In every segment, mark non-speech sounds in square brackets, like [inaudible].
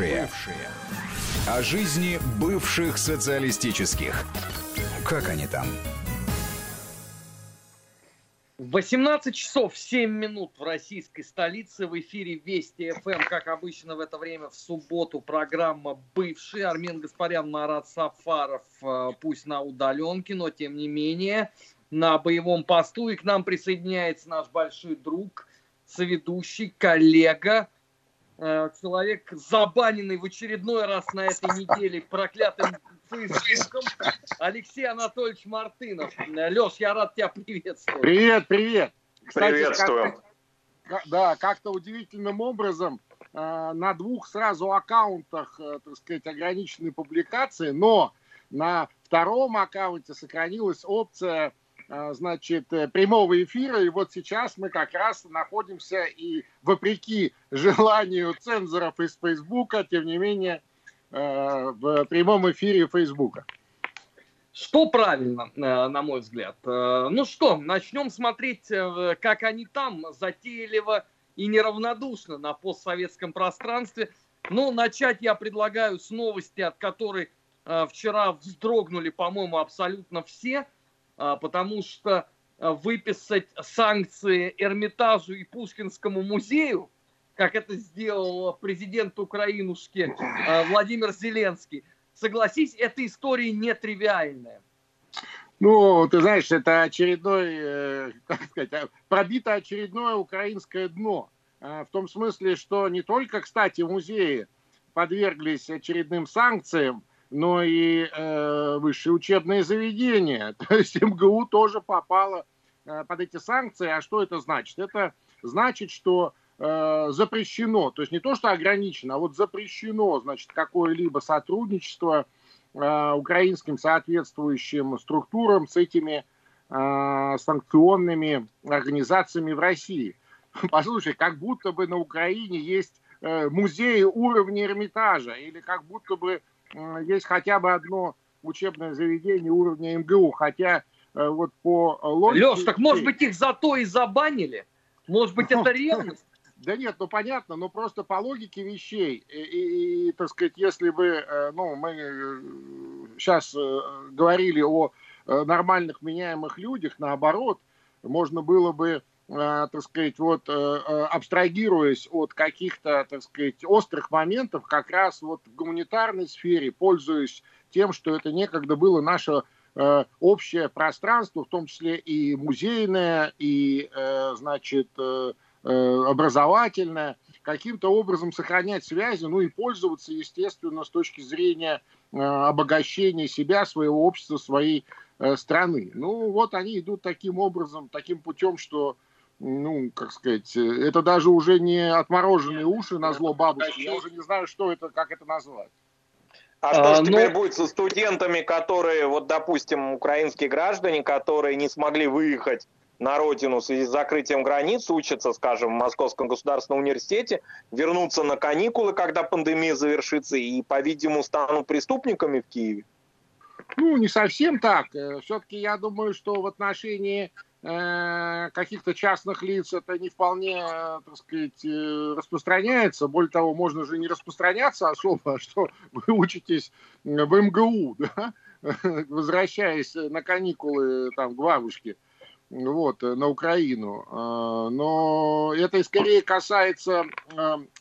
Бывшие. О жизни бывших социалистических. Как они там? 18 часов 7 минут в российской столице. В эфире Вести ФМ, как обычно в это время в субботу, программа «Бывший». Армен Гаспарян, Марат Сафаров, э, пусть на удаленке, но тем не менее на боевом посту. И к нам присоединяется наш большой друг, соведущий, коллега, человек, забаненный в очередной раз на этой неделе проклятым Фейсбуком, Алексей Анатольевич Мартынов. Леш, я рад тебя приветствовать. Привет, привет. Кстати, Приветствуем. Как, да, как-то удивительным образом э, на двух сразу аккаунтах, э, так сказать, ограничены публикации, но на втором аккаунте сохранилась опция а, значит, э, прямого эфира. И вот сейчас мы как раз находимся и вопреки желанию цензоров из Фейсбука, тем не менее, э, в прямом эфире Фейсбука. Что правильно, э, на мой взгляд? Ну что, начнем смотреть, как они там затейливо и неравнодушно на постсоветском пространстве. Ну, начать я предлагаю с новости, от которой вчера вздрогнули, по-моему, абсолютно все – потому что выписать санкции Эрмитажу и Пушкинскому музею, как это сделал президент Украинушки а, Владимир Зеленский, согласись, эта история нетривиальная. Ну, ты знаешь, это очередной, э, [laughs] как сказать, пробито очередное украинское дно. В том смысле, что не только, кстати, музеи подверглись очередным санкциям, но и э, высшие учебные заведения. [laughs] То есть МГУ тоже попало э, под эти санкции. А что это значит? Это значит, что э, запрещено, то есть не то, что ограничено, а вот запрещено, значит, какое-либо сотрудничество э, украинским соответствующим структурам с этими э, санкционными организациями в России. [laughs] Послушай, как будто бы на Украине есть э, музеи уровня Эрмитажа, или как будто бы есть хотя бы одно учебное заведение уровня МГУ, хотя э, вот по логике... Леш, так может быть их зато и забанили? Может быть [laughs] это ревность? Да нет, ну понятно, но просто по логике вещей, и, и, и так сказать, если бы, э, ну, мы сейчас э, говорили о нормальных меняемых людях, наоборот, можно было бы Э, так сказать, вот э, э, абстрагируясь от каких-то, так сказать, острых моментов, как раз вот в гуманитарной сфере, пользуясь тем, что это некогда было наше общее пространство, в том числе и музейное, и, значит, образовательное, каким-то образом сохранять связи, ну и пользоваться, естественно, с точки зрения обогащения себя, своего общества, своей страны. Ну вот они идут таким образом, таким путем, что ну, как сказать, э, это даже уже не отмороженные уши на зло бабушки. Я уже не знаю, что это, как это назвать. А что а, же теперь ну... будет со студентами, которые, вот, допустим, украинские граждане, которые не смогли выехать на родину в связи с закрытием границ, учатся, скажем, в Московском государственном университете, вернутся на каникулы, когда пандемия завершится, и, по-видимому, станут преступниками в Киеве? Ну, не совсем так. Э, Все-таки я думаю, что в отношении Э, каких-то частных лиц это не вполне, э, так сказать, распространяется. Более того, можно же не распространяться особо, что [laughs] вы учитесь в МГУ, да? [laughs] возвращаясь на каникулы там, к бабушке вот, на Украину. Но это скорее касается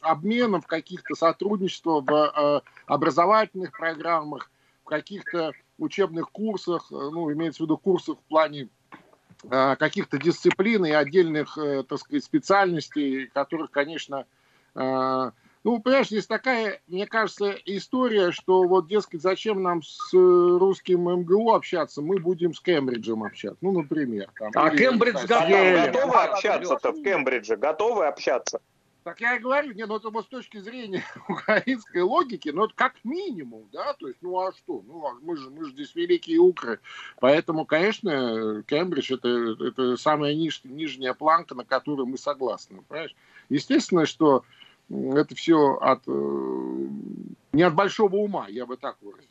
обменов, каких-то сотрудничества в образовательных программах, в каких-то учебных курсах, ну, имеется в виду курсах в плане Э, каких-то дисциплин и отдельных, э, так сказать, специальностей, которых, конечно, э, ну, понимаешь, здесь такая, мне кажется, история, что вот, дескать, зачем нам с русским МГУ общаться, мы будем с Кембриджем общаться, ну, например. Там, а Кембридж готовы общаться-то в Кембридже, готовы общаться? Так я и говорю, не, ну это вот с точки зрения [laughs] украинской логики, ну это как минимум, да, то есть, ну а что, ну а мы же, мы же здесь великие укры, поэтому, конечно, Кембридж это, это самая ниж, нижняя планка, на которую мы согласны, понимаешь? Естественно, что это все от, э, не от большого ума, я бы так выразил.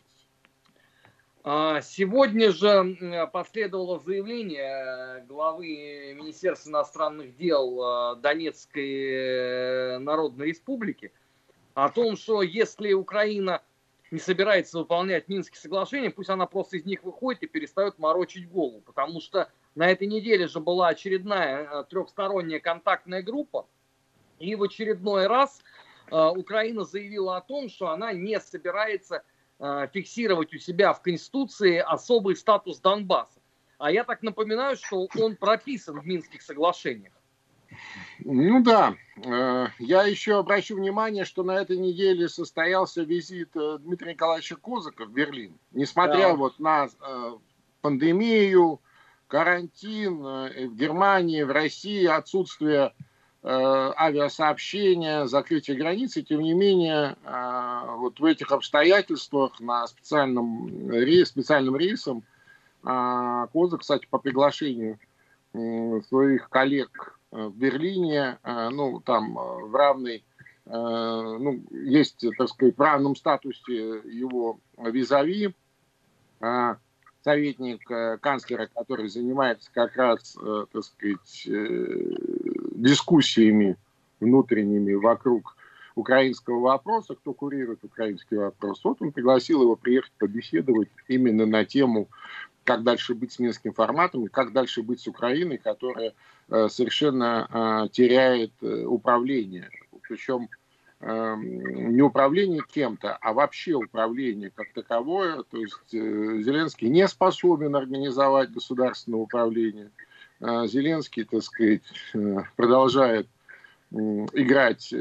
А, сегодня же последовало заявление главы Министерства иностранных дел а, Донецкой э, Народной Республики о том, что если Украина не собирается выполнять Минские соглашения, пусть она просто из них выходит и перестает морочить голову. Потому что на этой неделе же была очередная э, трехсторонняя контактная группа, и в очередной раз э, Украина заявила о том, что она не собирается э, фиксировать у себя в Конституции особый статус Донбасса. А я так напоминаю, что он прописан в Минских соглашениях. Ну да, э, я еще обращу внимание, что на этой неделе состоялся визит Дмитрия Николаевича Козыка в Берлин. Несмотря да. вот на пандемию, карантин в Германии, в России, отсутствие авиасообщения, закрытие границы, тем не менее, вот в этих обстоятельствах на специальном, рейс, специальным рейсом Козак, кстати, по приглашению своих коллег в Берлине, э, ну, там э, в равной, э, ну, есть, так сказать, в равном статусе его визави, советник канцлера, который занимается как раз, так сказать, дискуссиями внутренними вокруг украинского вопроса, кто курирует украинский вопрос. Вот он пригласил его приехать побеседовать именно на тему как дальше быть с минским форматом и как дальше быть с Украиной, которая э, совершенно э, теряет э, управление. Причем эм, не управление кем-то, а вообще управление как таковое. То есть Зеленский не способен организовать государственное управление. Зеленский, так сказать, продолжает играть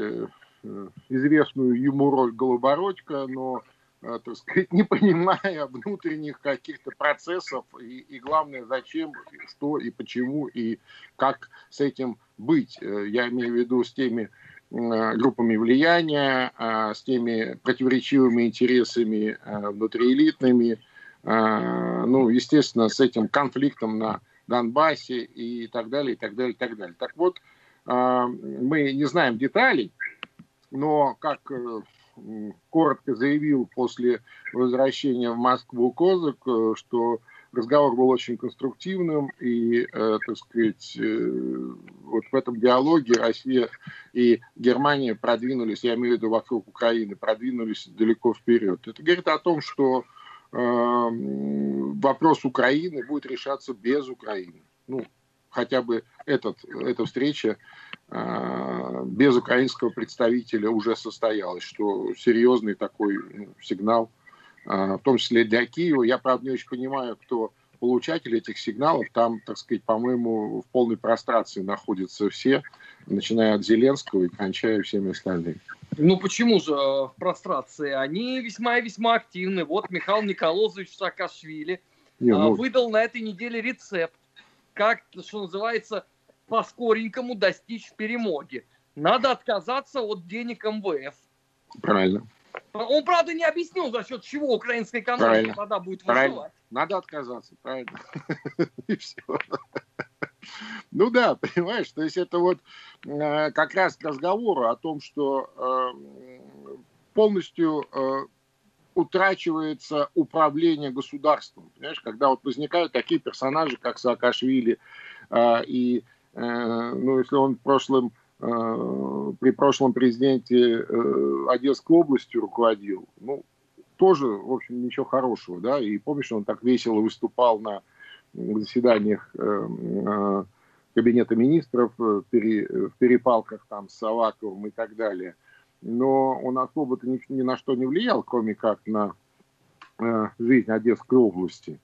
известную ему роль Голобородько, но Э, так сказать, [laughs] не понимая внутренних каких-то процессов и, и главное, зачем, что и почему и как с этим быть. Э, я имею в виду с теми э, группами влияния, с теми противоречивыми интересами внутриэлитными, ну, естественно, с этим конфликтом на Донбассе и так далее, и так далее, и так далее. Так вот, мы не знаем деталей, но как коротко заявил после возвращения в Москву Козак, э, что разговор был очень конструктивным, и, э, так сказать, э, вот в этом диалоге Россия и Германия продвинулись, я имею в виду вокруг Украины, продвинулись далеко вперед. Это говорит о том, что вопрос Украины будет решаться без Украины. Ну, хотя бы этот, эта встреча а, без украинского представителя уже состоялось, что серьезный такой ну, сигнал, а, в том числе для Киева. Я, правда, не очень понимаю, кто получатель этих сигналов. Там, так сказать, по-моему, в полной прострации находятся все, начиная от Зеленского и кончая всеми остальными. Ну почему же э, в прострации? Они весьма и весьма активны. Вот Михаил Николозович Саакашвили не, ну... выдал на этой неделе рецепт, как, что называется, по-скоренькому достичь перемоги. Надо отказаться от денег МВФ. Правильно. Он, правда, не объяснил, за счет чего украинская экономика правильно. тогда будет выживать. Правильно. Надо отказаться, правильно. [laughs] И все. Ну да, [laughs] понимаешь, то есть это вот э, как раз к разговору о том, что э, полностью э, утрачивается управление государством. Понимаешь, когда вот возникают такие персонажи, как Саакашвили и ну, если он в прошлом, при прошлом президенте э, Одесской областью руководил, ну, тоже, в общем, ничего хорошего, да, и помнишь, он так весело выступал на заседаниях кабинета министров в перепалках там с Саваковым и так далее. Но он особо-то ни, ни на что не влиял, кроме как на жизнь Одесской области.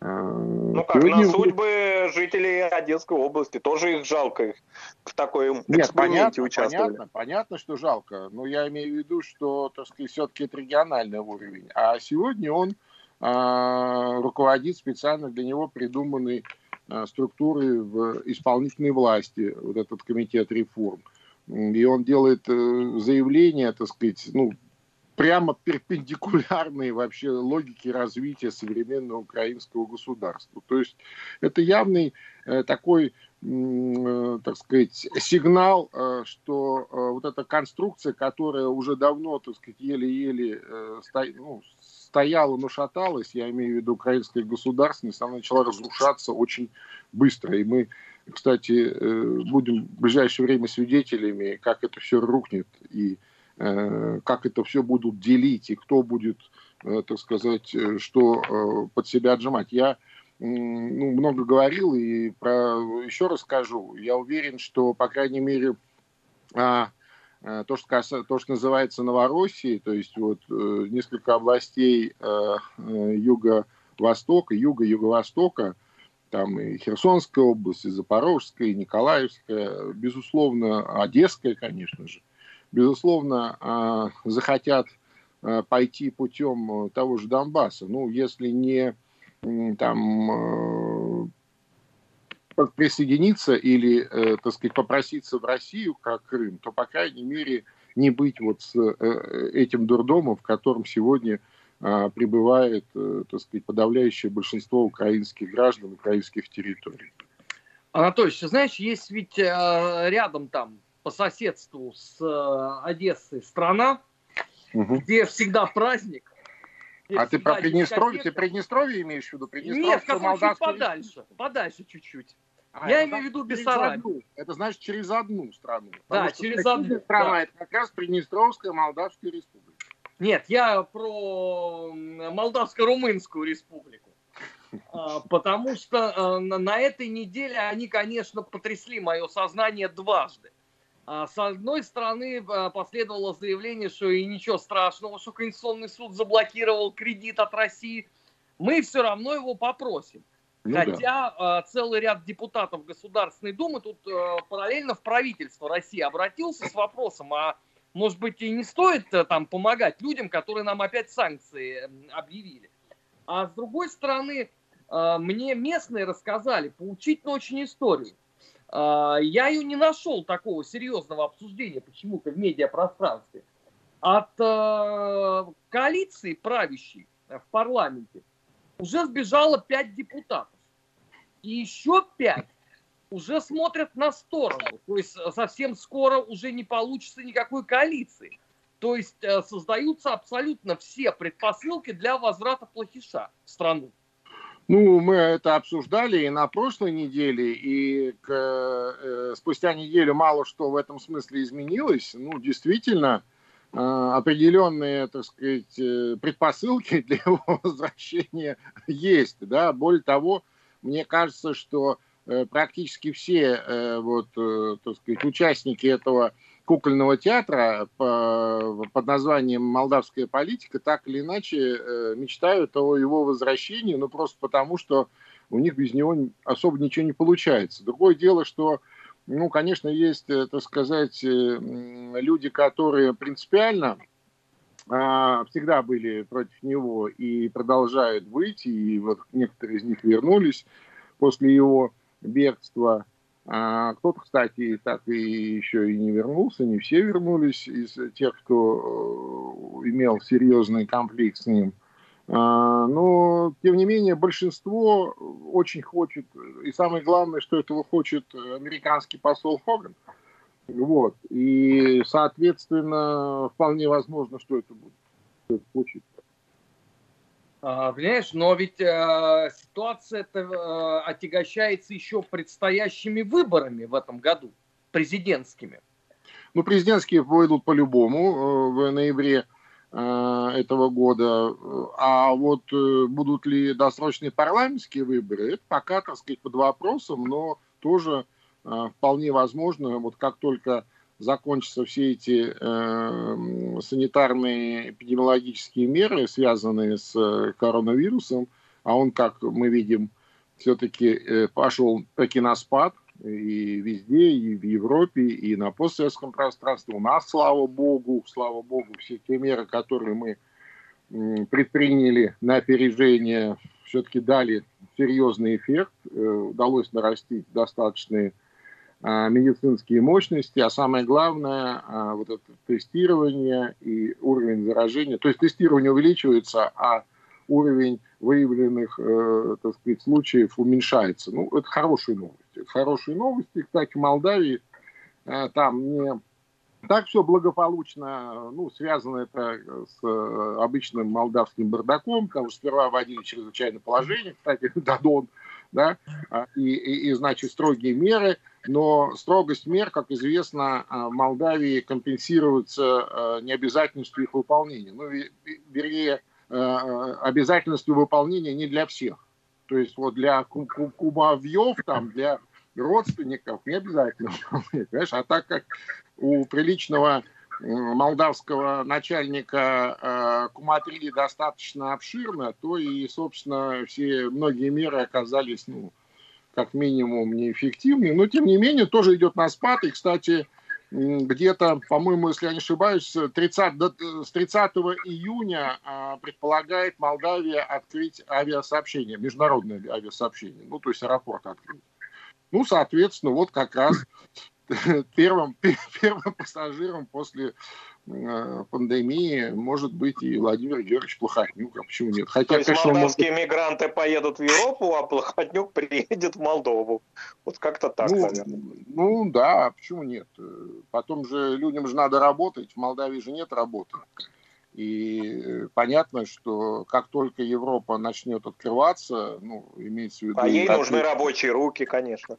Ну как, Сегодня... на судьбы жителей Одесской области. Тоже их жалко их в такой Нет, понятно, участвовали. Понятно, понятно, что жалко. Но я имею в виду, что, так сказать, все-таки это региональный уровень. А сегодня он а, руководит специально для него придуманной а, структурой в исполнительной власти, вот этот комитет реформ. И он делает э, заявление, так сказать, ну, прямо перпендикулярные вообще логике развития современного украинского государства. То есть это явный э, такой, э, так сказать, сигнал, э, что э, вот эта конструкция, которая уже давно, так сказать, еле-еле э, ну, стояла, но шаталась, я имею в виду украинская государственность, она начала разрушаться очень быстро. И мы, кстати, э, будем в ближайшее время свидетелями, как это все рухнет и как это все будут делить и кто будет, так сказать, что под себя отжимать. Я ну, много говорил и про, еще раз скажу. Я уверен, что, по крайней мере, а, а, то, что, то, что называется Новороссией, то есть вот э, несколько областей э, э, юго-востока, юга-юго-востока, там и Херсонская область, и Запорожская, и Николаевская, безусловно, Одесская, конечно же, безусловно, а, захотят пойти путем того же Донбасса. Ну, если не там присоединиться или, э, так сказать, попроситься в Россию, как Крым, то, по крайней мере, не быть вот с э, этим дурдомом, в котором сегодня пребывает, э, так сказать, подавляющее большинство украинских граждан украинских территорий. Анатольевич, знаешь, есть ведь рядом там, по соседству с Одессой страна, угу. где всегда праздник, а ты про Приднестровье, ты Приднестровье имеешь в виду? Нет, как чуть подальше, подальше чуть-чуть. А, Я имею в виду Бессарабию. Это значит через одну страну. Да, через одну. Страна да. это как раз Приднестровская Молдавская республика. Нет, я про Молдавско-Румынскую республику. А, потому что а, на этой неделе они, конечно, потрясли мое сознание дважды. С одной стороны, последовало заявление, что и ничего страшного, что Конституционный суд заблокировал кредит от России. Мы все равно его попросим. Ну, Хотя да. э, целый ряд депутатов Государственной Думы тут э, параллельно в правительство России обратился с вопросом, а может быть и не стоит э, там помогать людям, которые нам опять санкции э, объявили. А с другой стороны, э, мне местные рассказали поучительную очень историю. Э, я ее не нашел такого серьезного обсуждения почему-то в медиапространстве. От э, коалиции правящей в парламенте уже сбежало пять депутатов и еще пять уже смотрят на сторону. То есть э, совсем скоро уже не получится никакой коалиции. То есть э, создаются абсолютно все предпосылки для возврата плохиша в страну. Ну, мы это обсуждали и на прошлой неделе, и к, э, спустя неделю мало что в этом смысле изменилось. Ну, действительно, э, определенные, так сказать, э, предпосылки [laughs] для его возвращения есть. Да? Более того, мне кажется, что э, практически все э, вот, э, так сказать, участники этого кукольного театра по, под названием «Молдавская политика» так или иначе э, мечтают о его возвращении, ну просто потому, что у них без него особо ничего не получается. Другое дело, что, ну, конечно, есть, э, так сказать, э, люди, которые принципиально а, всегда были против него и продолжают быть, и вот некоторые из них вернулись после его бегства. А кто-то, кстати, так и еще и не вернулся, не все вернулись из тех, кто э, имел серьезный конфликт с ним. А, но, тем не менее, большинство очень хочет, и самое главное, что этого хочет американский посол Хоган. Вот. И, соответственно, вполне возможно, что это будет, что это случится. А, понимаешь, но ведь э, ситуация-то э, отягощается еще предстоящими выборами в этом году, президентскими. Ну, президентские пойдут по-любому э, в ноябре э, этого года. А вот э, будут ли досрочные парламентские выборы, это пока, так сказать, под вопросом, но тоже вполне возможно, вот как только закончатся все эти э, санитарные эпидемиологические меры, связанные с э, коронавирусом, а он, как мы видим, все-таки э, пошел таки на спад и везде, и в Европе, и на постсоветском пространстве. У нас, слава богу, слава богу, все те меры, которые мы предприняли на опережение, все-таки дали серьезный эффект. Э, удалось нарастить достаточные медицинские мощности, а самое главное, а, вот это тестирование и уровень заражения. То есть тестирование увеличивается, а уровень выявленных, э, так сказать, случаев уменьшается. Ну, это хорошие новости. Это хорошие новости. Кстати, в Молдавии э, там не так все благополучно, ну, связано это с э, обычным молдавским бардаком, потому что сперва вводили чрезвычайное положение, кстати, [laughs] Дадон да, а, и, и, и, значит, строгие меры, но строгость мер, как известно, в Молдавии компенсируется необязательностью их выполнения. Ну, вернее, обязательностью выполнения не для всех. То есть вот для кумовьев, там, для родственников не обязательно понимаешь? А так как у приличного молдавского начальника э, куматрии достаточно обширно, то и, собственно, все многие меры оказались, ну, как минимум, неэффективны. Но, тем не менее, тоже идет на спад. И, кстати, где-то, по-моему, если я не ошибаюсь, 30, с 30 июня э, предполагает Молдавия открыть авиасообщение, международное авиасообщение, ну, то есть аэропорт открыть. Ну, соответственно, вот как раз первым, [laughs] первым пассажиром после э, пандемии может быть и Владимир Георгиевич Плохотнюк, а почему нет? Хотя, То есть конечно, молдавские может... мигранты поедут в Европу, а Плохотнюк [laughs] приедет в Молдову. Вот как-то так, ну, наверное. Ну да, а почему нет? Потом же людям же надо работать, в Молдавии же нет работы. И понятно, что как только Европа начнет открываться, ну, имеется в виду... А ей нужны рабочие руки, конечно.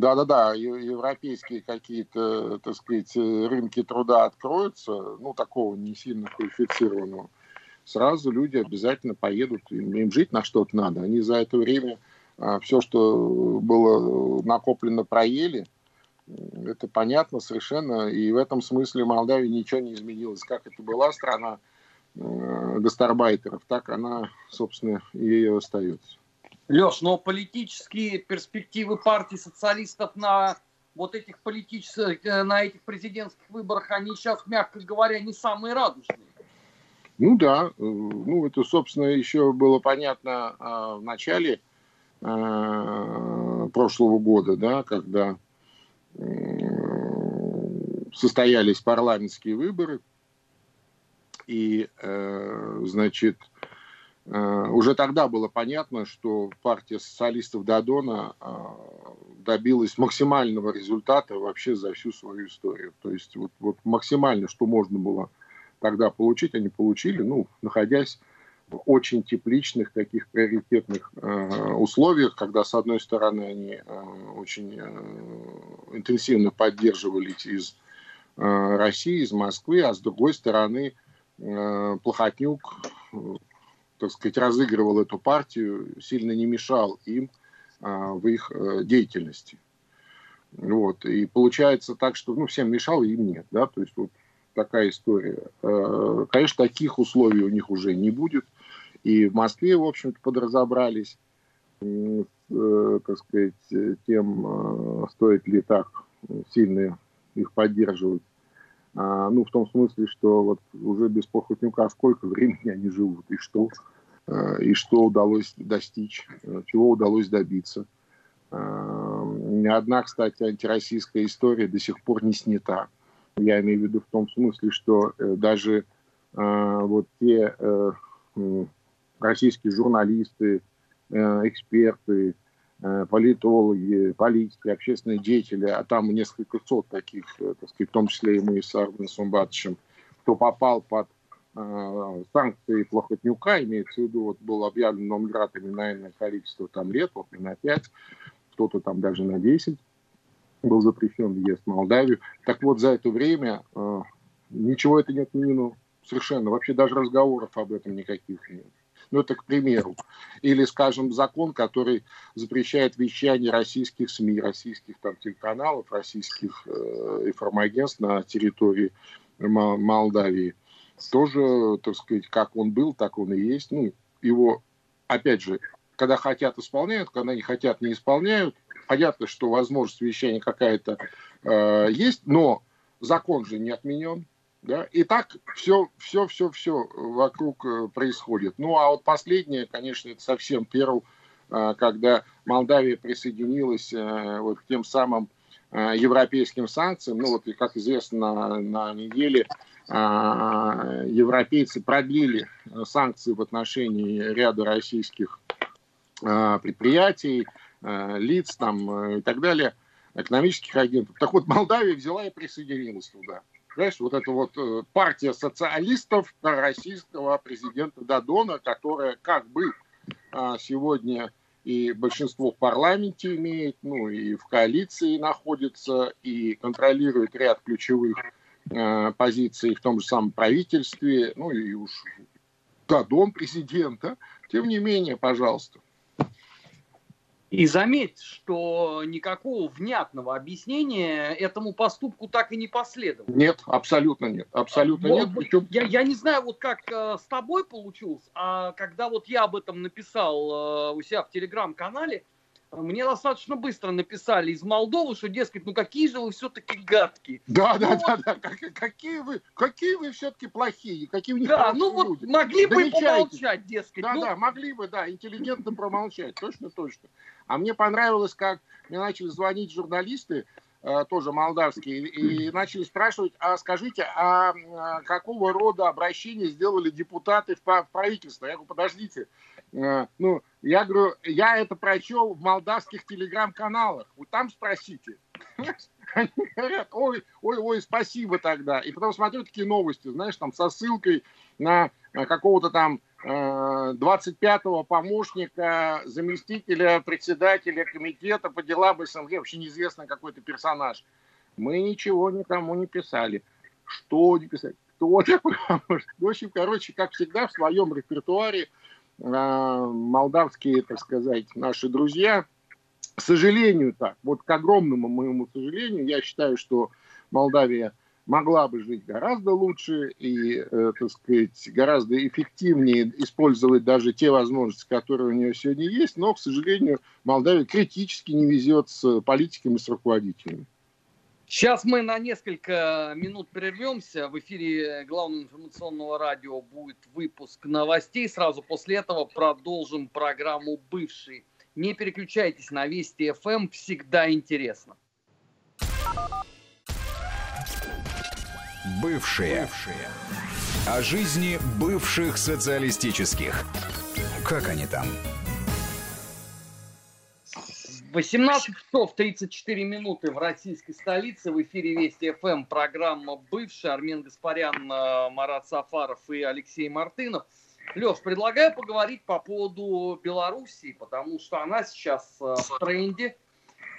Да-да-да, европейские какие-то, так сказать, рынки труда откроются, ну, такого не сильно квалифицированного, сразу люди обязательно поедут, им, им жить на что-то надо. Они за это время а, все, что было накоплено, проели – это понятно совершенно. И в этом смысле Молдавии ничего не изменилось. Как это была страна э, гастарбайтеров, так она, собственно, и остается. Леш, но политические перспективы партии социалистов на вот этих политических, э, на этих президентских выборах, они сейчас, мягко говоря, не самые радужные. Ну да, э, ну это, собственно, еще было понятно а, в начале а, прошлого года, да, когда состоялись парламентские выборы, и, э, значит, уже тогда было понятно, что партия социалистов Дадона э, добилась максимального результата вообще за всю свою историю. То есть вот, вот максимально, что можно было тогда получить, они получили, ну, находясь очень тепличных, таких приоритетных э, условиях, когда, с одной стороны, они э, очень э, интенсивно поддерживали из э, России, из Москвы, а с другой стороны, э, Плохотнюк, э, так сказать, разыгрывал эту партию, сильно не мешал им э, в их э, деятельности. Вот. И получается так, что ну, всем мешал, им нет. Да? То есть вот такая история. Э, конечно, таких условий у них уже не будет. И в Москве, в общем-то, подразобрались, э, так сказать, тем, стоит ли так сильно их поддерживать. А, ну, в том смысле, что вот уже без Похотнюка сколько времени они живут, и что, э, и что удалось достичь, э, чего удалось добиться. А, ни одна, кстати, антироссийская история до сих пор не снята. Я имею в виду в том смысле, что даже вот те российские журналисты, э, эксперты, э, политологи, политики, общественные деятели, а там несколько сот таких, э, так сказать, в том числе и мы с Арменом Сумбатовичем, кто попал под санкции Плохотнюка, имеется в виду, вот был объявлен Номград именное количество там лет, вот на 5, кто-то там даже на 10 был запрещен въезд в Молдавию. Так вот, за это время э, ничего это не отменено совершенно. Вообще даже разговоров об этом никаких нет. Ну, это к примеру. Или, скажем, закон, который запрещает вещание российских СМИ, российских там, телеканалов, российских э, информагентств на территории Молдавии. Тоже, так сказать, как он был, так он и есть. Ну, его, опять же, когда хотят, исполняют, когда не хотят, не исполняют. Понятно, что возможность вещания какая-то э, есть, но закон же не отменен. Да? И так все, все, все, все вокруг э, происходит. Ну, а вот последнее, конечно, это совсем перл, э, когда Молдавия присоединилась э, вот к тем самым европейским санкциям. Ну, вот, как известно, на, неделе европейцы продлили санкции в отношении ряда российских предприятий, лиц там и так далее, экономических агентов. Так вот, Молдавия взяла и присоединилась туда. Знаешь, вот эта вот э, партия социалистов российского президента Дадона, которая как бы а, сегодня и большинство в парламенте имеет, ну и в коалиции находится, и контролирует ряд ключевых э, позиций в том же самом правительстве, ну и уж да, дом президента. Тем не менее, пожалуйста. И заметь, что никакого внятного объяснения этому поступку так и не последовало. Нет, абсолютно нет. Абсолютно а, нет. Причем... Я, я не знаю, вот как э, с тобой получилось, а когда вот я об этом написал э, у себя в телеграм-канале, мне достаточно быстро написали из Молдовы, что, дескать, ну какие же вы все-таки гадкие. Да, ну, да, вот... да, да. Какие вы, какие вы все-таки плохие, какие вы Да, ну вот люди. могли бы помолчать, дескать. Да, ну... да, могли бы, да, интеллигентно промолчать, точно, точно. А мне понравилось, как мне начали звонить журналисты, э, тоже молдавские, и начали спрашивать, а скажите, а, а какого рода обращения сделали депутаты в правительство? Я говорю, подождите, ну, я говорю, я это прочел в молдавских телеграм-каналах. Вы там спросите. [laughs] Они говорят, ой, ой, ой, спасибо тогда. И потом смотрю такие новости, знаешь, там со ссылкой на какого-то там 25-го э, помощника заместителя председателя комитета по делам СНГ, вообще неизвестно какой-то персонаж. Мы ничего никому не писали. Что не писать? Кто [laughs] такой? В общем, короче, как всегда, в своем репертуаре молдавские, так сказать, наши друзья. К сожалению, так, вот к огромному моему сожалению, я считаю, что Молдавия могла бы жить гораздо лучше и, э, так сказать, гораздо эффективнее использовать даже те возможности, которые у нее сегодня есть, но, к сожалению, Молдавия критически не везет с политиками, с руководителями. Сейчас мы на несколько минут прервемся. В эфире главного информационного радио будет выпуск новостей. Сразу после этого продолжим программу «Бывший». Не переключайтесь на Вести ФМ, эм. всегда интересно. Бывшие. Бывшие. О жизни бывших социалистических. Как они там? 18 часов 34 минуты в российской столице. В эфире Вести ФМ. Программа «Бывшая». Армен Гаспарян, э, Марат Сафаров и Алексей Мартынов. Леш, предлагаю поговорить по поводу Белоруссии, потому что она сейчас э, в тренде.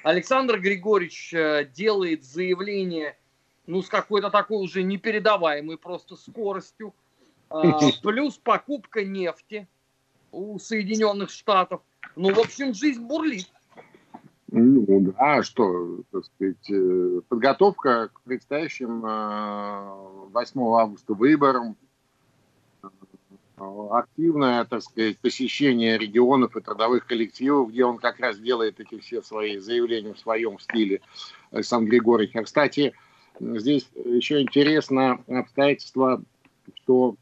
Александр Григорьевич э, делает заявление, ну, с какой-то такой уже непередаваемой просто скоростью. [laughs] Плюс покупка нефти у Соединенных Штатов. Ну, в общем, жизнь бурлит. Ну да, что, так сказать, э, подготовка к предстоящим 8 э, августа выборам, э, активное, так сказать, посещение регионов и трудовых коллективов, где он как раз делает эти все свои заявления в своем стиле, Александр Григорьевич. А, кстати, здесь еще интересно обстоятельство, что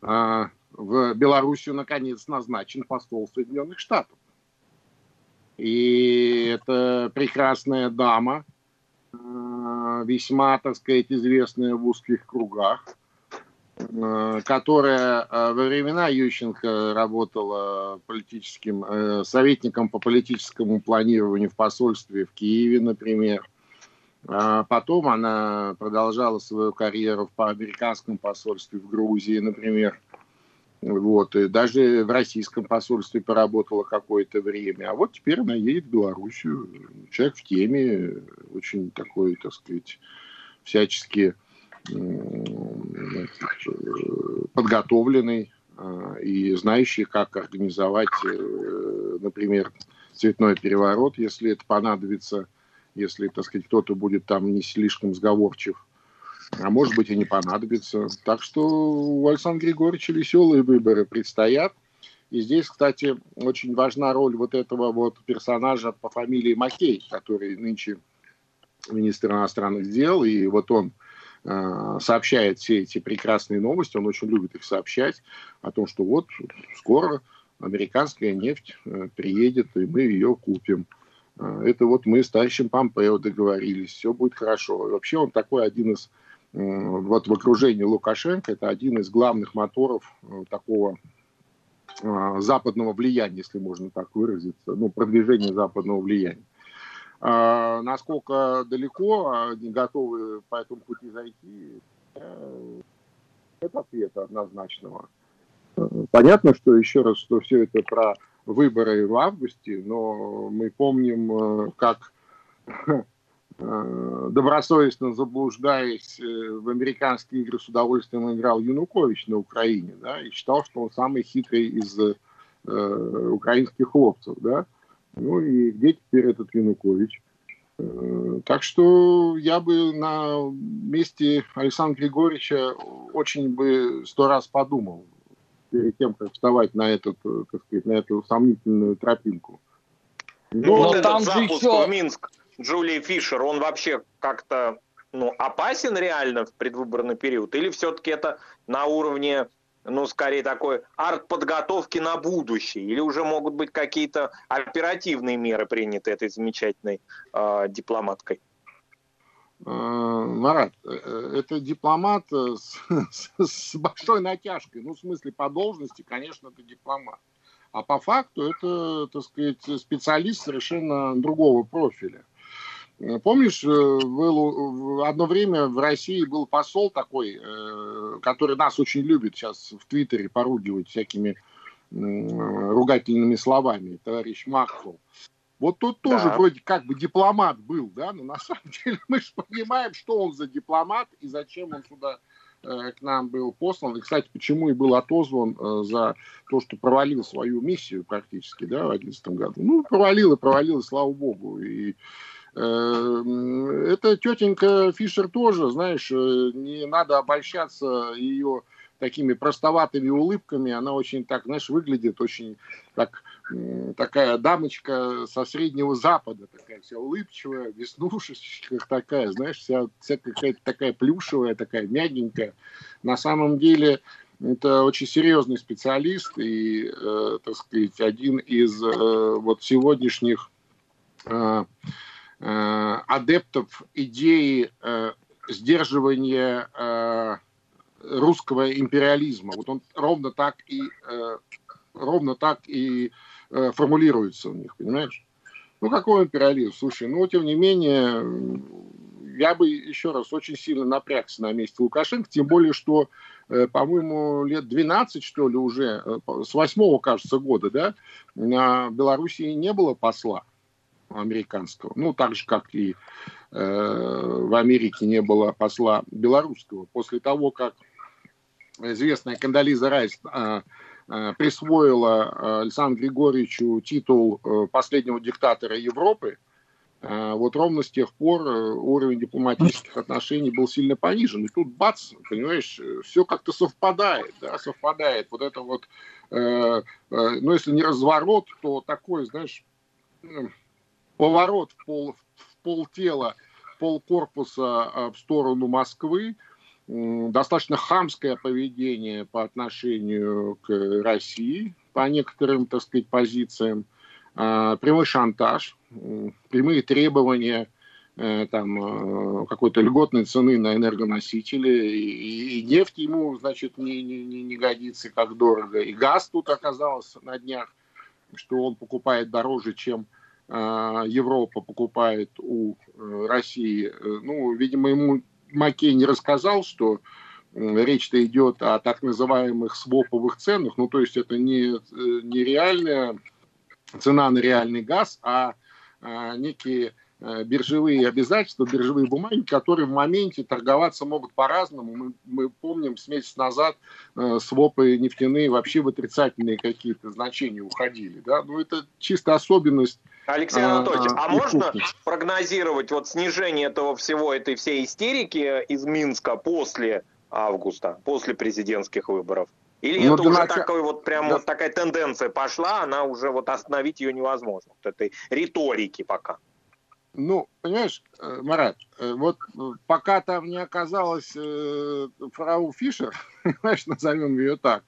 в Белоруссию наконец назначен посол Соединенных Штатов. И это прекрасная дама, э, весьма, так сказать, известная в узких кругах, э, которая э, во времена Ющенко работала политическим советником по политическому планированию в посольстве в Киеве, например. А потом она продолжала свою карьеру в американском посольстве в Грузии, например. Вот, и даже в российском посольстве поработала какое-то время. А вот теперь она едет в Белоруссию. Человек в теме, очень такой, так сказать, всячески подготовленный а, и знающий, как организовать, э, например, цветной переворот, если это понадобится, если, так сказать, кто-то будет там не слишком сговорчив а может быть и не понадобится. Так что у Александра Григорьевича веселые выборы предстоят. И здесь, кстати, очень важна роль вот этого вот персонажа по фамилии Макей, который нынче министр иностранных дел, и вот он э, сообщает все эти прекрасные новости, он очень любит их сообщать, о том, что вот скоро американская нефть э, приедет, и мы ее купим. Э, это вот мы с товарищем Помпео договорились, все будет хорошо. И вообще он такой один из вот в окружении Лукашенко это один из главных моторов э, такого э, западного влияния, если можно так выразиться, ну, продвижения западного влияния. А, насколько далеко они готовы по этому пути зайти, э, это ответа однозначного. Понятно, что еще раз, что все это про выборы в августе, но мы помним, как [laughs] добросовестно заблуждаясь в американские игры с удовольствием играл Янукович на Украине, да, и считал, что он самый хитрый из э, украинских хлопцев, да. Ну и где теперь этот Янукович? Э, так что я бы на месте Александра Григорьевича очень бы сто раз подумал перед тем, как вставать на, этот, э, так сказать, на эту сомнительную тропинку. Ну, Но вот там этот запуск еще... в Минск Джулии Фишер, он вообще как-то ну, опасен реально в предвыборный период? Или все-таки это на уровне ну, скорее такой арт-подготовки на будущее? Или уже могут быть какие-то оперативные меры приняты этой замечательной э, дипломаткой? Э, Марат, э, это дипломат с, с, с большой натяжкой. Ну, в смысле, по должности, конечно, это дипломат. А по факту это, так сказать, специалист совершенно другого профиля. Э, помнишь, э, был, одно время в России был посол такой, э, который нас очень любит сейчас в Твиттере поругивать всякими ругательными словами, товарищ Махфул. Вот тот тоже да. вроде как бы дипломат был, да, но на [laughs] самом деле мы же понимаем, что он за дипломат и зачем он сюда к нам был послан. И, кстати, почему и был отозван за то, что провалил свою миссию практически, да, в 2011 году. Ну, провалил и провалил, и слава богу. И эта тетенька Фишер тоже, знаешь, э, не надо обольщаться ее такими простоватыми улыбками. Она очень так, знаешь, выглядит очень так, такая дамочка со Среднего Запада, такая вся улыбчивая, в веснушечках такая, знаешь, вся, вся какая-то такая плюшевая, такая мягенькая. На самом деле это очень серьезный специалист и, э, так сказать, один из э, вот сегодняшних Э, адептов идеи э, сдерживания э, русского империализма. Вот он ровно так и ровно так и формулируется у них, понимаешь? Ну, какой империализм? Слушай, ну, тем не менее, я бы еще раз очень сильно напрягся на месте Лукашенко, тем более, что, по-моему, лет 12, что ли, уже, с восьмого, кажется, года, да, на Белоруссии не было посла американского. Ну, так же, как и э, в Америке не было посла белорусского. После того, как известная Кандализа Райс э, э, присвоила э, Александру Григорьевичу титул э, последнего диктатора Европы, э, вот ровно с тех пор уровень дипломатических отношений был сильно понижен. И тут бац, понимаешь, все как-то совпадает, да, совпадает. Вот это вот, э, э, ну, если не разворот, то такой, знаешь, поворот в пол, в пол тела, пол корпуса а, в сторону Москвы, достаточно хамское поведение по отношению к России по некоторым, так сказать, позициям, а, прямой шантаж, прямые требования э, там э, какой-то льготной цены на энергоносители, и, и нефть ему, значит, не, не, не годится как дорого, и газ тут оказался на днях, что он покупает дороже, чем Европа покупает у э, России. Э, ну, видимо, ему Макей не рассказал, что речь-то идет о так называемых своповых ценах. Ну, то есть это не, э, не реальная цена на реальный газ, а, а некие биржевые обязательства, биржевые бумаги, которые в моменте торговаться могут по-разному. Мы, мы помним, с месяц назад э, свопы нефтяные вообще в отрицательные какие-то значения уходили. Да? Ну, это чисто особенность Алексей а, Анатольевич, а, а можно прогнозировать вот снижение этого всего, этой всей истерики из Минска после августа, после президентских выборов? Или ну, это уже нач... такой вот прям да. вот такая тенденция пошла, она уже вот остановить ее невозможно, вот этой риторики пока? Ну, понимаешь, э, Марат, э, вот э, пока там не оказалась фрау Фишер, [laughs] понимаешь, назовем ее так,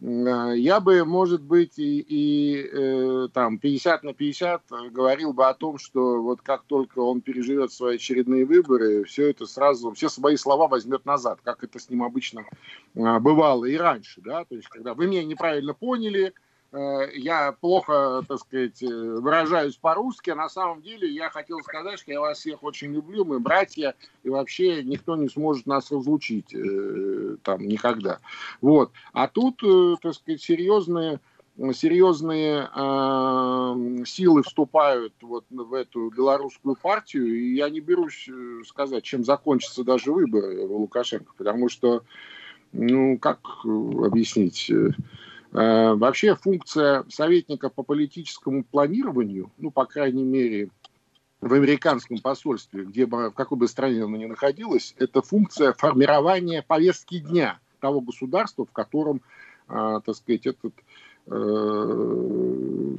я бы, может быть, и, и там 50 на 50 говорил бы о том, что вот как только он переживет свои очередные выборы, все это сразу, все свои слова возьмет назад, как это с ним обычно бывало и раньше, да, то есть когда вы меня неправильно поняли, я плохо, так сказать, э, выражаюсь по-русски, на самом деле я хотел сказать, что я вас всех очень люблю, мы братья, и вообще никто не сможет нас разлучить э, там никогда. Вот. А тут, так сказать, серьезные серьезные э, силы вступают вот в эту белорусскую партию, и я не берусь э, сказать, чем закончатся даже выборы Лукашенко, потому что, ну, как объяснить, э, э, вообще функция советника по политическому планированию, ну, по крайней мере, в американском посольстве, где бы, в какой бы стране оно ни находилось, это функция формирования повестки дня того государства, в котором, э, так сказать, этот Э,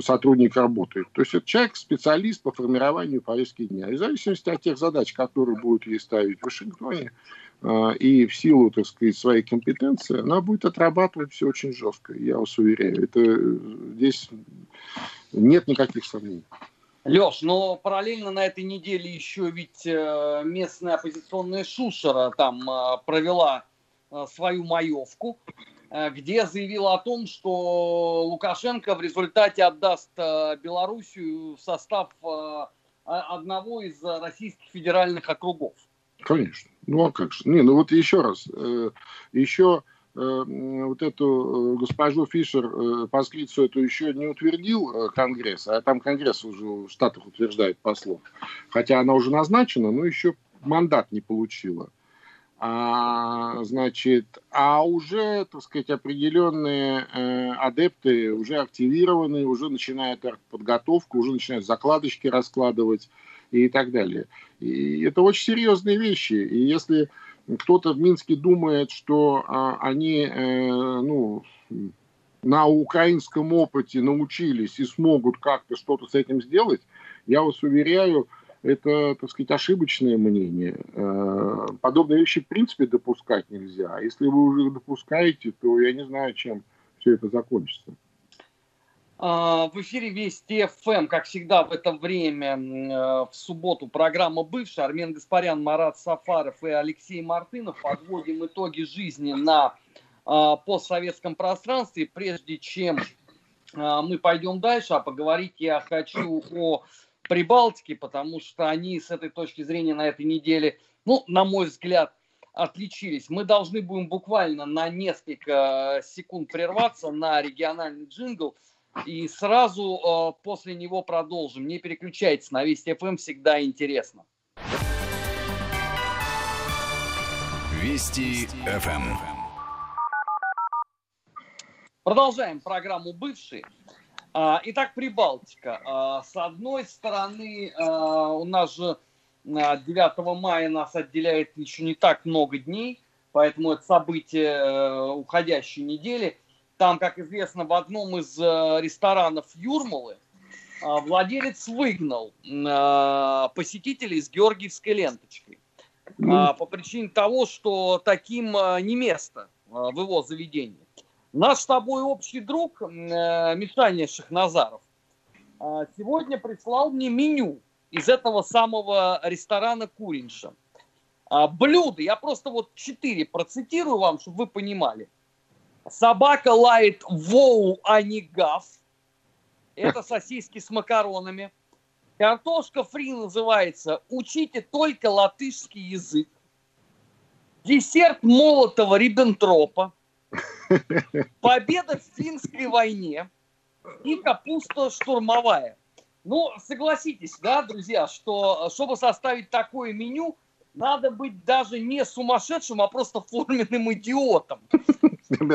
сотрудник работает. То есть это человек, специалист по формированию повестки дня. И в зависимости от тех задач, которые будут ей ставить в Вашингтоне, э, и в силу, так сказать, своей компетенции, она будет отрабатывать все очень жестко, я вас уверяю. Это здесь нет никаких сомнений. Леш, но параллельно на этой неделе еще ведь э, местная оппозиционная Шушера там провела свою маевку. Э, где заявила о том, что Лукашенко в результате отдаст э, Белоруссию в состав э, одного из российских федеральных округов. Конечно. Ну а как же? Не, ну вот еще раз. Еще вот эту госпожу Фишер паскрицу эту еще не утвердил Конгресс, а там Конгресс уже в Штатах утверждает послов. Хотя она уже назначена, но еще мандат не получила а, значит, а уже, так сказать, определенные э, адепты уже активированы, уже начинают подготовку, уже начинают закладочки раскладывать и так далее. И это очень серьезные вещи. И если кто-то в Минске думает, что а, они, э, ну, на украинском опыте научились и смогут как-то что-то с этим сделать, я вас уверяю, это, так сказать, ошибочное мнение. Э, подобные вещи в принципе допускать нельзя. А если вы уже допускаете, то я не знаю, чем все это закончится. А, в эфире Вести ФМ, как всегда в это время, э, в субботу, программа «Бывшая». Армен Гаспарян, Марат Сафаров и Алексей Мартынов подводим итоги жизни на а, постсоветском пространстве. Прежде чем мы пойдем дальше, а поговорить я хочу о Прибалтики, потому что они с этой точки зрения на этой неделе, ну, на мой взгляд, отличились. Мы должны будем буквально на несколько секунд прерваться на региональный джингл и сразу э, после него продолжим. Не переключайтесь, на Вести ФМ всегда интересно. Вести ФМ. Продолжаем программу «Бывшие». А, итак, Прибалтика. А, с одной стороны, а, у нас же 9 мая нас отделяет еще не так много дней, поэтому это событие э, уходящей недели. Там, как известно, в одном из э, ресторанов Юрмалы владелец выгнал посетителей с георгиевской ленточкой. По причине того, что таким не место в его заведении. Наш с тобой общий друг э, Мишаня Шахназаров э, сегодня прислал мне меню из этого самого ресторана Куринша. А, блюда, я просто вот четыре процитирую вам, чтобы вы понимали. Собака лает воу, а не гав. Это [laughs] сосиски с макаронами. Картошка фри называется «Учите только латышский язык». Десерт молотого Риббентропа. Победа в финской войне и капуста штурмовая. Ну, согласитесь, да, друзья, что чтобы составить такое меню, надо быть даже не сумасшедшим, а просто форменным идиотом.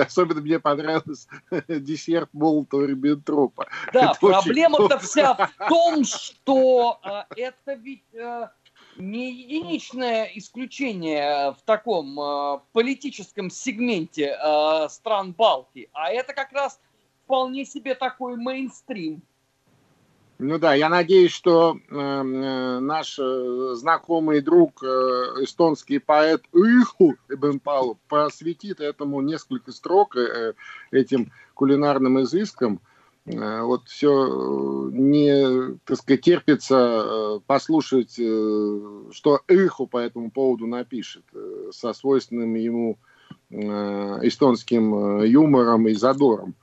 Особенно мне понравился [laughs] десерт молотого Риббентропа. Да, проблема-то вся [laughs] в том, что э, это ведь э, не единичное исключение в таком э, политическом сегменте э, стран Балтии, а это как раз вполне себе такой мейнстрим. Ну да, я надеюсь, что э, э наш э, знакомый друг, э, эстонский поэт Иху Эбенпалу посвятит этому несколько строк, э, этим кулинарным изыскам. Э, вот все э, не, так сказать, терпится э, послушать, что Эхо по этому поводу напишет со свойственным ему эстонским юмором и задором.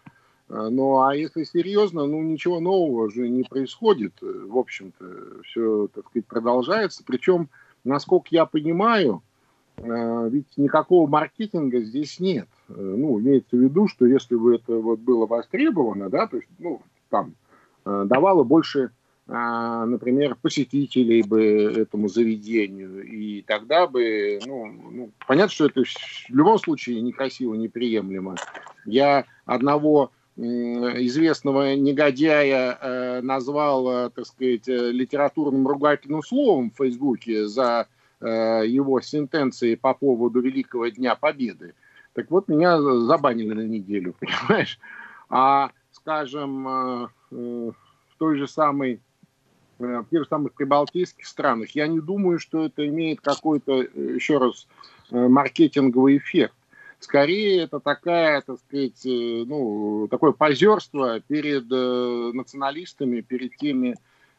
Ну, а если серьезно, ну, ничего нового же не происходит. В общем-то, все, так сказать, продолжается. Причем, насколько я понимаю, ведь никакого маркетинга здесь нет. Ну, имеется в виду, что если бы это вот было востребовано, да, то есть, ну, там, давало больше а, например, посетителей бы этому заведению, и тогда бы, ну, ну, понятно, что это в любом случае некрасиво, неприемлемо. Я одного известного негодяя э, назвал, э, так сказать, э, литературным ругательным словом в Фейсбуке за э, его сентенции по поводу Великого Дня Победы. Так вот, меня забанили на неделю, [laughs] понимаешь? А, скажем, э, э, в той же самой Э, в тех же самых прибалтийских странах, я не думаю, что это имеет какой-то, еще раз, маркетинговый эффект. Скорее, это такая, так сказать, ну, такое позерство перед националистами, перед теми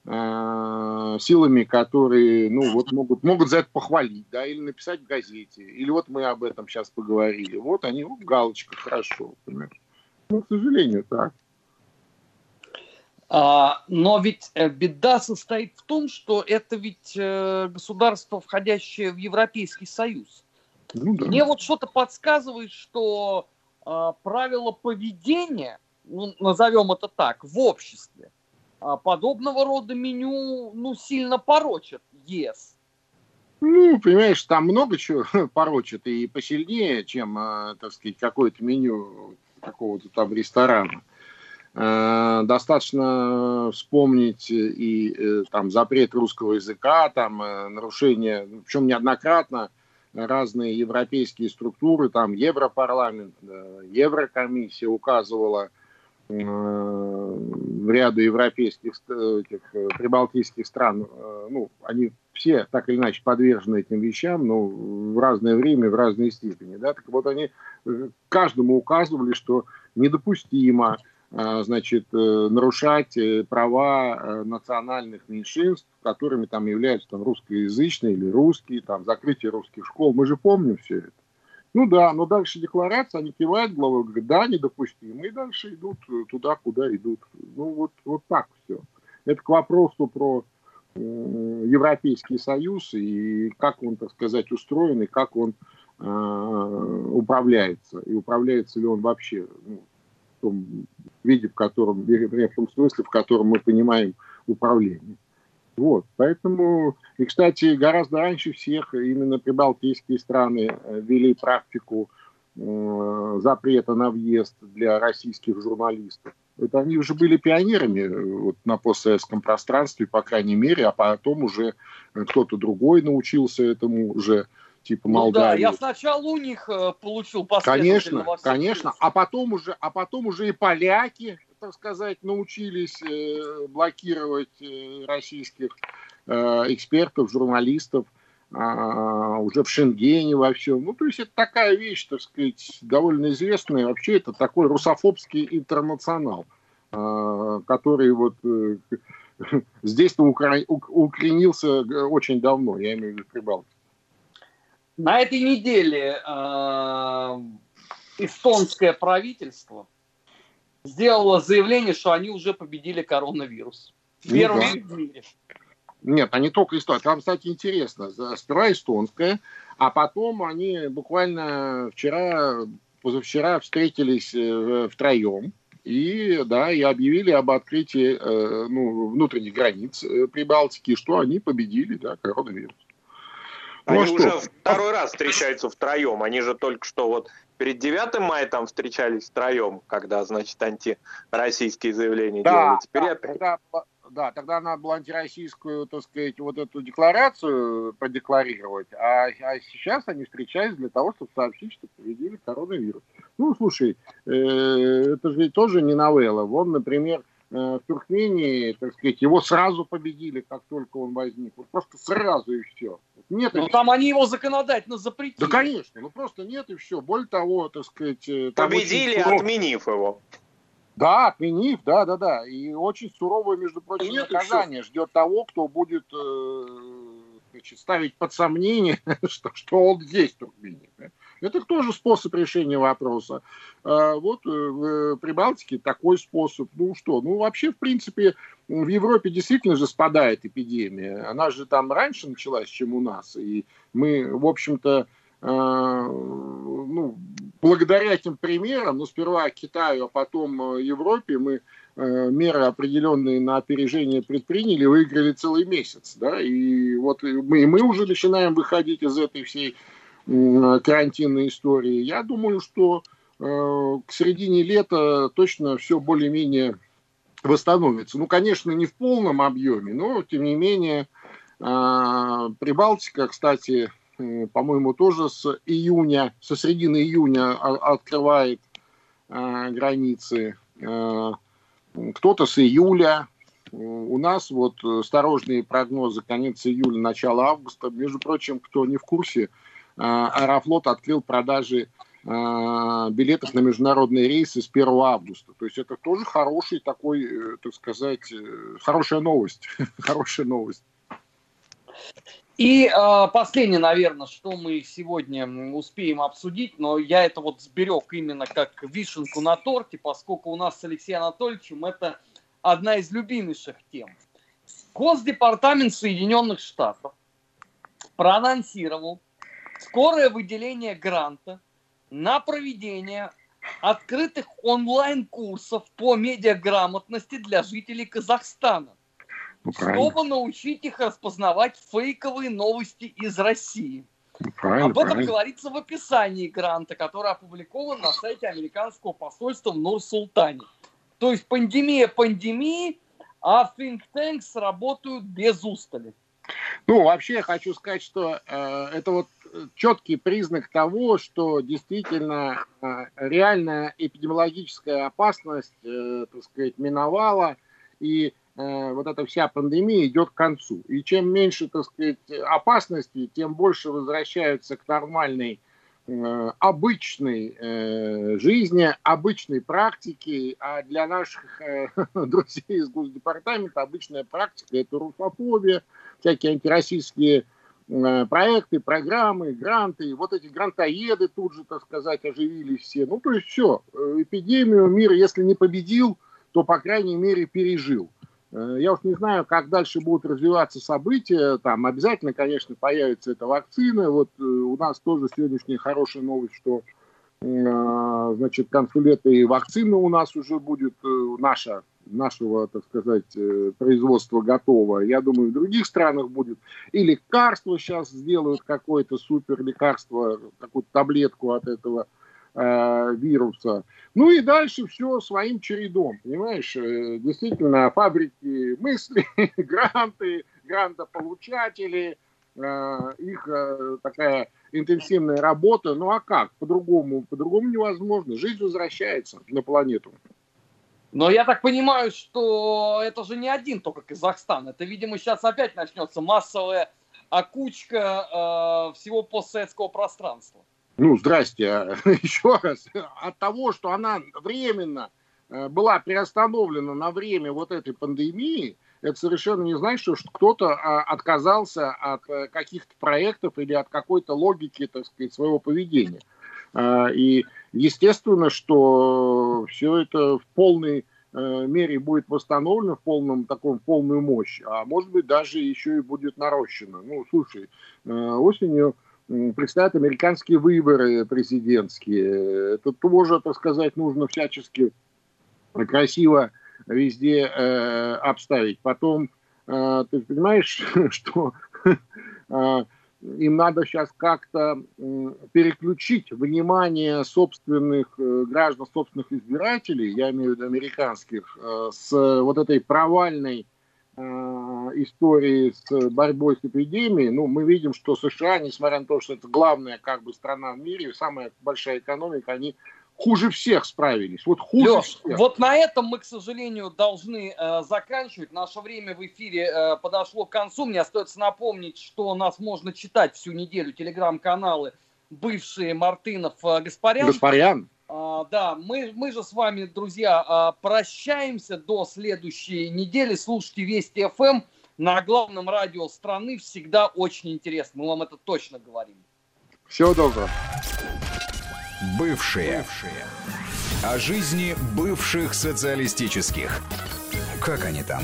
силами, которые, ну, вот могут, могут за это похвалить, да, или написать в газете, или вот мы об этом сейчас поговорили. Вот они, вот галочка, хорошо, понимаешь. Ну, к сожалению, так. А, но ведь э, беда состоит в том, что это ведь э, государство, входящее в Европейский Союз. Ну, да. Мне вот что-то подсказывает, что а, правила поведения, ну, назовем это так, в обществе, подобного рода меню ну, сильно порочат ЕС. Ну, понимаешь, там много чего [laughs] порочат и посильнее, чем, так сказать, какое-то меню какого-то там ресторана. Э, достаточно вспомнить и э, там запрет русского языка, там э, нарушение, причем неоднократно разные европейские структуры, там Европарламент, Еврокомиссия указывала в ряду европейских, этих, прибалтийских стран, ну, они все так или иначе подвержены этим вещам, но в разное время, в разной степени, да, так вот они каждому указывали, что недопустимо Э, значит, э, нарушать э, права национальных меньшинств, которыми там являются там, русскоязычные или русские, там, закрытие русских школ. Мы же помним все это. Ну да, но дальше декларация, они кивают головой, говорят, да, недопустимо, и дальше идут туда, куда идут. Ну вот, вот так все. Это к вопросу про Европейский Союз и как он, так сказать, устроен, и как он э, управляется, и управляется ли он вообще ну, том виде, в котором, в том смысле, в котором мы понимаем управление. Вот, поэтому, и, кстати, гораздо раньше всех именно прибалтийские страны э, ввели практику э, запрета на въезд для российских журналистов. Это они уже были пионерами э, вот, на постсоветском пространстве, по крайней мере, а потом уже кто-то другой научился этому уже типа Молдавии. Ну да, я сначала у них э, получил Конечно, конечно, а потом уже, а потом уже и поляки, так сказать, научились э, блокировать э, российских э, экспертов, журналистов э, уже в Шенгене во всем. Ну, то есть это такая вещь, так сказать, довольно известная. Вообще это такой русофобский интернационал, э, который вот [laughs] здесь-то укоренился очень давно, я имею в виду Прибалтику. На этой неделе э, эстонское правительство сделало заявление, что они уже победили коронавирус. Первый ну, да. в мире. Нет, они только эстонское. Там, кстати, интересно. Сперва эстонское, а потом они буквально вчера, позавчера встретились э, втроем и, да, и объявили об открытии э, ну, внутренних границ э, Прибалтики, что они победили да, коронавирус. Ну, Они уже второй раз встречаются втроем. Они же только что вот перед 9 мая там встречались втроем, когда, значит, антироссийские заявления да, делали. Теперь да, опять... тогда, да, тогда надо было антироссийскую, так сказать, вот эту декларацию продекларировать, а, а сейчас они встречаются для того, чтобы сообщить, что победили коронавирус. Ну, слушай, э, это же тоже не новелла. Вон, например, в Туркмении, так сказать, его сразу победили, как только он возник. Вот просто сразу и все. Нет. Ну, там они его законодательно запретили. Да, конечно. Ну, просто нет и все. Более того, так сказать... Э, Победили, суров... отменив его. Да, отменив, да, да, да. И очень суровое, между прочим, нет наказание ждет того, кто будет э, значит, ставить под сомнение, [laughs] что, что он здесь в Туркмении. Это тоже способ решения вопроса. А вот э, в Прибалтике такой способ. Ну что, ну вообще, в принципе, в Европе действительно же спадает эпидемия. Она же там раньше началась, чем у нас. И мы, в общем-то, ну, благодаря этим примерам, ну, сперва Китаю, а потом Европе, мы меры определенные на опережение предприняли, выиграли целый месяц, да, и вот мы, мы уже начинаем выходить из этой всей карантинной истории. Я думаю, что к середине лета точно все более-менее восстановится. Ну, конечно, не в полном объеме, но, тем не менее, а, Прибалтика, кстати, э, по-моему, тоже с июня, со середины июня открывает а, границы. А, кто-то с июля. У нас вот осторожные прогнозы конец июля, начало августа. Между прочим, кто не в курсе, Аэрофлот открыл продажи а, билетов на международные рейсы с 1 августа. То есть это тоже хороший такой, э, так сказать, э, хорошая новость. [laughs] хорошая новость. И э, последнее, наверное, что мы сегодня успеем обсудить, но я это вот сберег именно как вишенку на торте, поскольку у нас с Алексеем Анатольевичем это одна из любимейших тем. Госдепартамент Соединенных Штатов проанонсировал скорое выделение гранта на проведение открытых онлайн-курсов по медиаграмотности для жителей Казахстана, ну, чтобы научить их распознавать фейковые новости из России. Ну, Об этом правильно. говорится в описании гранта, который опубликован на сайте американского посольства в Нур-Султане. То есть пандемия пандемии, а think tanks работают без устали. Ну, вообще я хочу сказать, что э, это вот четкий признак того, что действительно э, реальная эпидемиологическая опасность, э, так сказать, миновала, и э, вот эта вся пандемия идет к концу. И чем меньше, так сказать, опасности, тем больше возвращаются к нормальной обычной жизни, обычной практике, а для наших [laughs] друзей из Госдепартамента обычная практика – это русофобия, всякие антироссийские Э, проекты, программы, гранты. Вот эти грантоеды тут же, так сказать, оживились все. Ну, то есть все. Э, эпидемию мир, если не победил, то, по крайней мере, пережил. Э, я уж не знаю, как дальше будут развиваться события. Там обязательно, конечно, появится эта вакцина. Вот у нас тоже сегодняшняя хорошая новость, что значит, консулета и вакцина у нас уже будет наша нашего, так сказать, э, производства готово. Я думаю, в других странах будет. И лекарство сейчас сделают какое-то супер лекарство, какую-то таблетку от этого э, вируса. Ну и дальше все своим чередом, понимаешь? Э, действительно, фабрики мысли, [laughs] гранты, грантополучатели, э, их э, такая интенсивная работа. Ну а как? По-другому, по-другому невозможно. Жизнь возвращается на планету. Но я так понимаю, что это же не один только Казахстан. Это, видимо, сейчас опять начнется массовая окучка э, всего постсоветского пространства. Ну, здрасте, [laughs] еще раз. От того, что она временно э, была приостановлена на время вот этой пандемии, это совершенно не значит, что кто-то а, отказался от э, каких-то проектов или от какой-то логики, так сказать, своего поведения. А, и естественно, что все это в полной э, мере будет восстановлено в полном таком полную мощь, а может быть даже еще и будет нарощено. Ну, слушай, э, осенью предстоят американские выборы президентские. Это тоже, так сказать, нужно всячески красиво везде э, обставить. Потом, э, ты понимаешь, [laughs] что э, им надо сейчас как-то переключить внимание собственных э, граждан, собственных избирателей, я имею в виду американских, э, с вот этой провальной э, истории с борьбой с эпидемией. Ну, мы видим, что США, несмотря на то, что это главная как бы страна в мире, самая большая экономика, они хуже всех справились. Вот хуже Леш, всех. Вот на этом мы, к сожалению, должны э, заканчивать. Наше время в эфире э, подошло к концу. Мне остается напомнить, что нас можно читать всю неделю. Телеграм-каналы бывшие Мартынов э, Гаспарян. Гаспарян. А, да, мы, мы же с вами, друзья, а, прощаемся до следующей недели. Слушайте Вести ФМ на главном радио страны. Всегда очень интересно. Мы вам это точно говорим. Всего доброго. Бывшие. Бывшие. О жизни бывших социалистических. Как они там?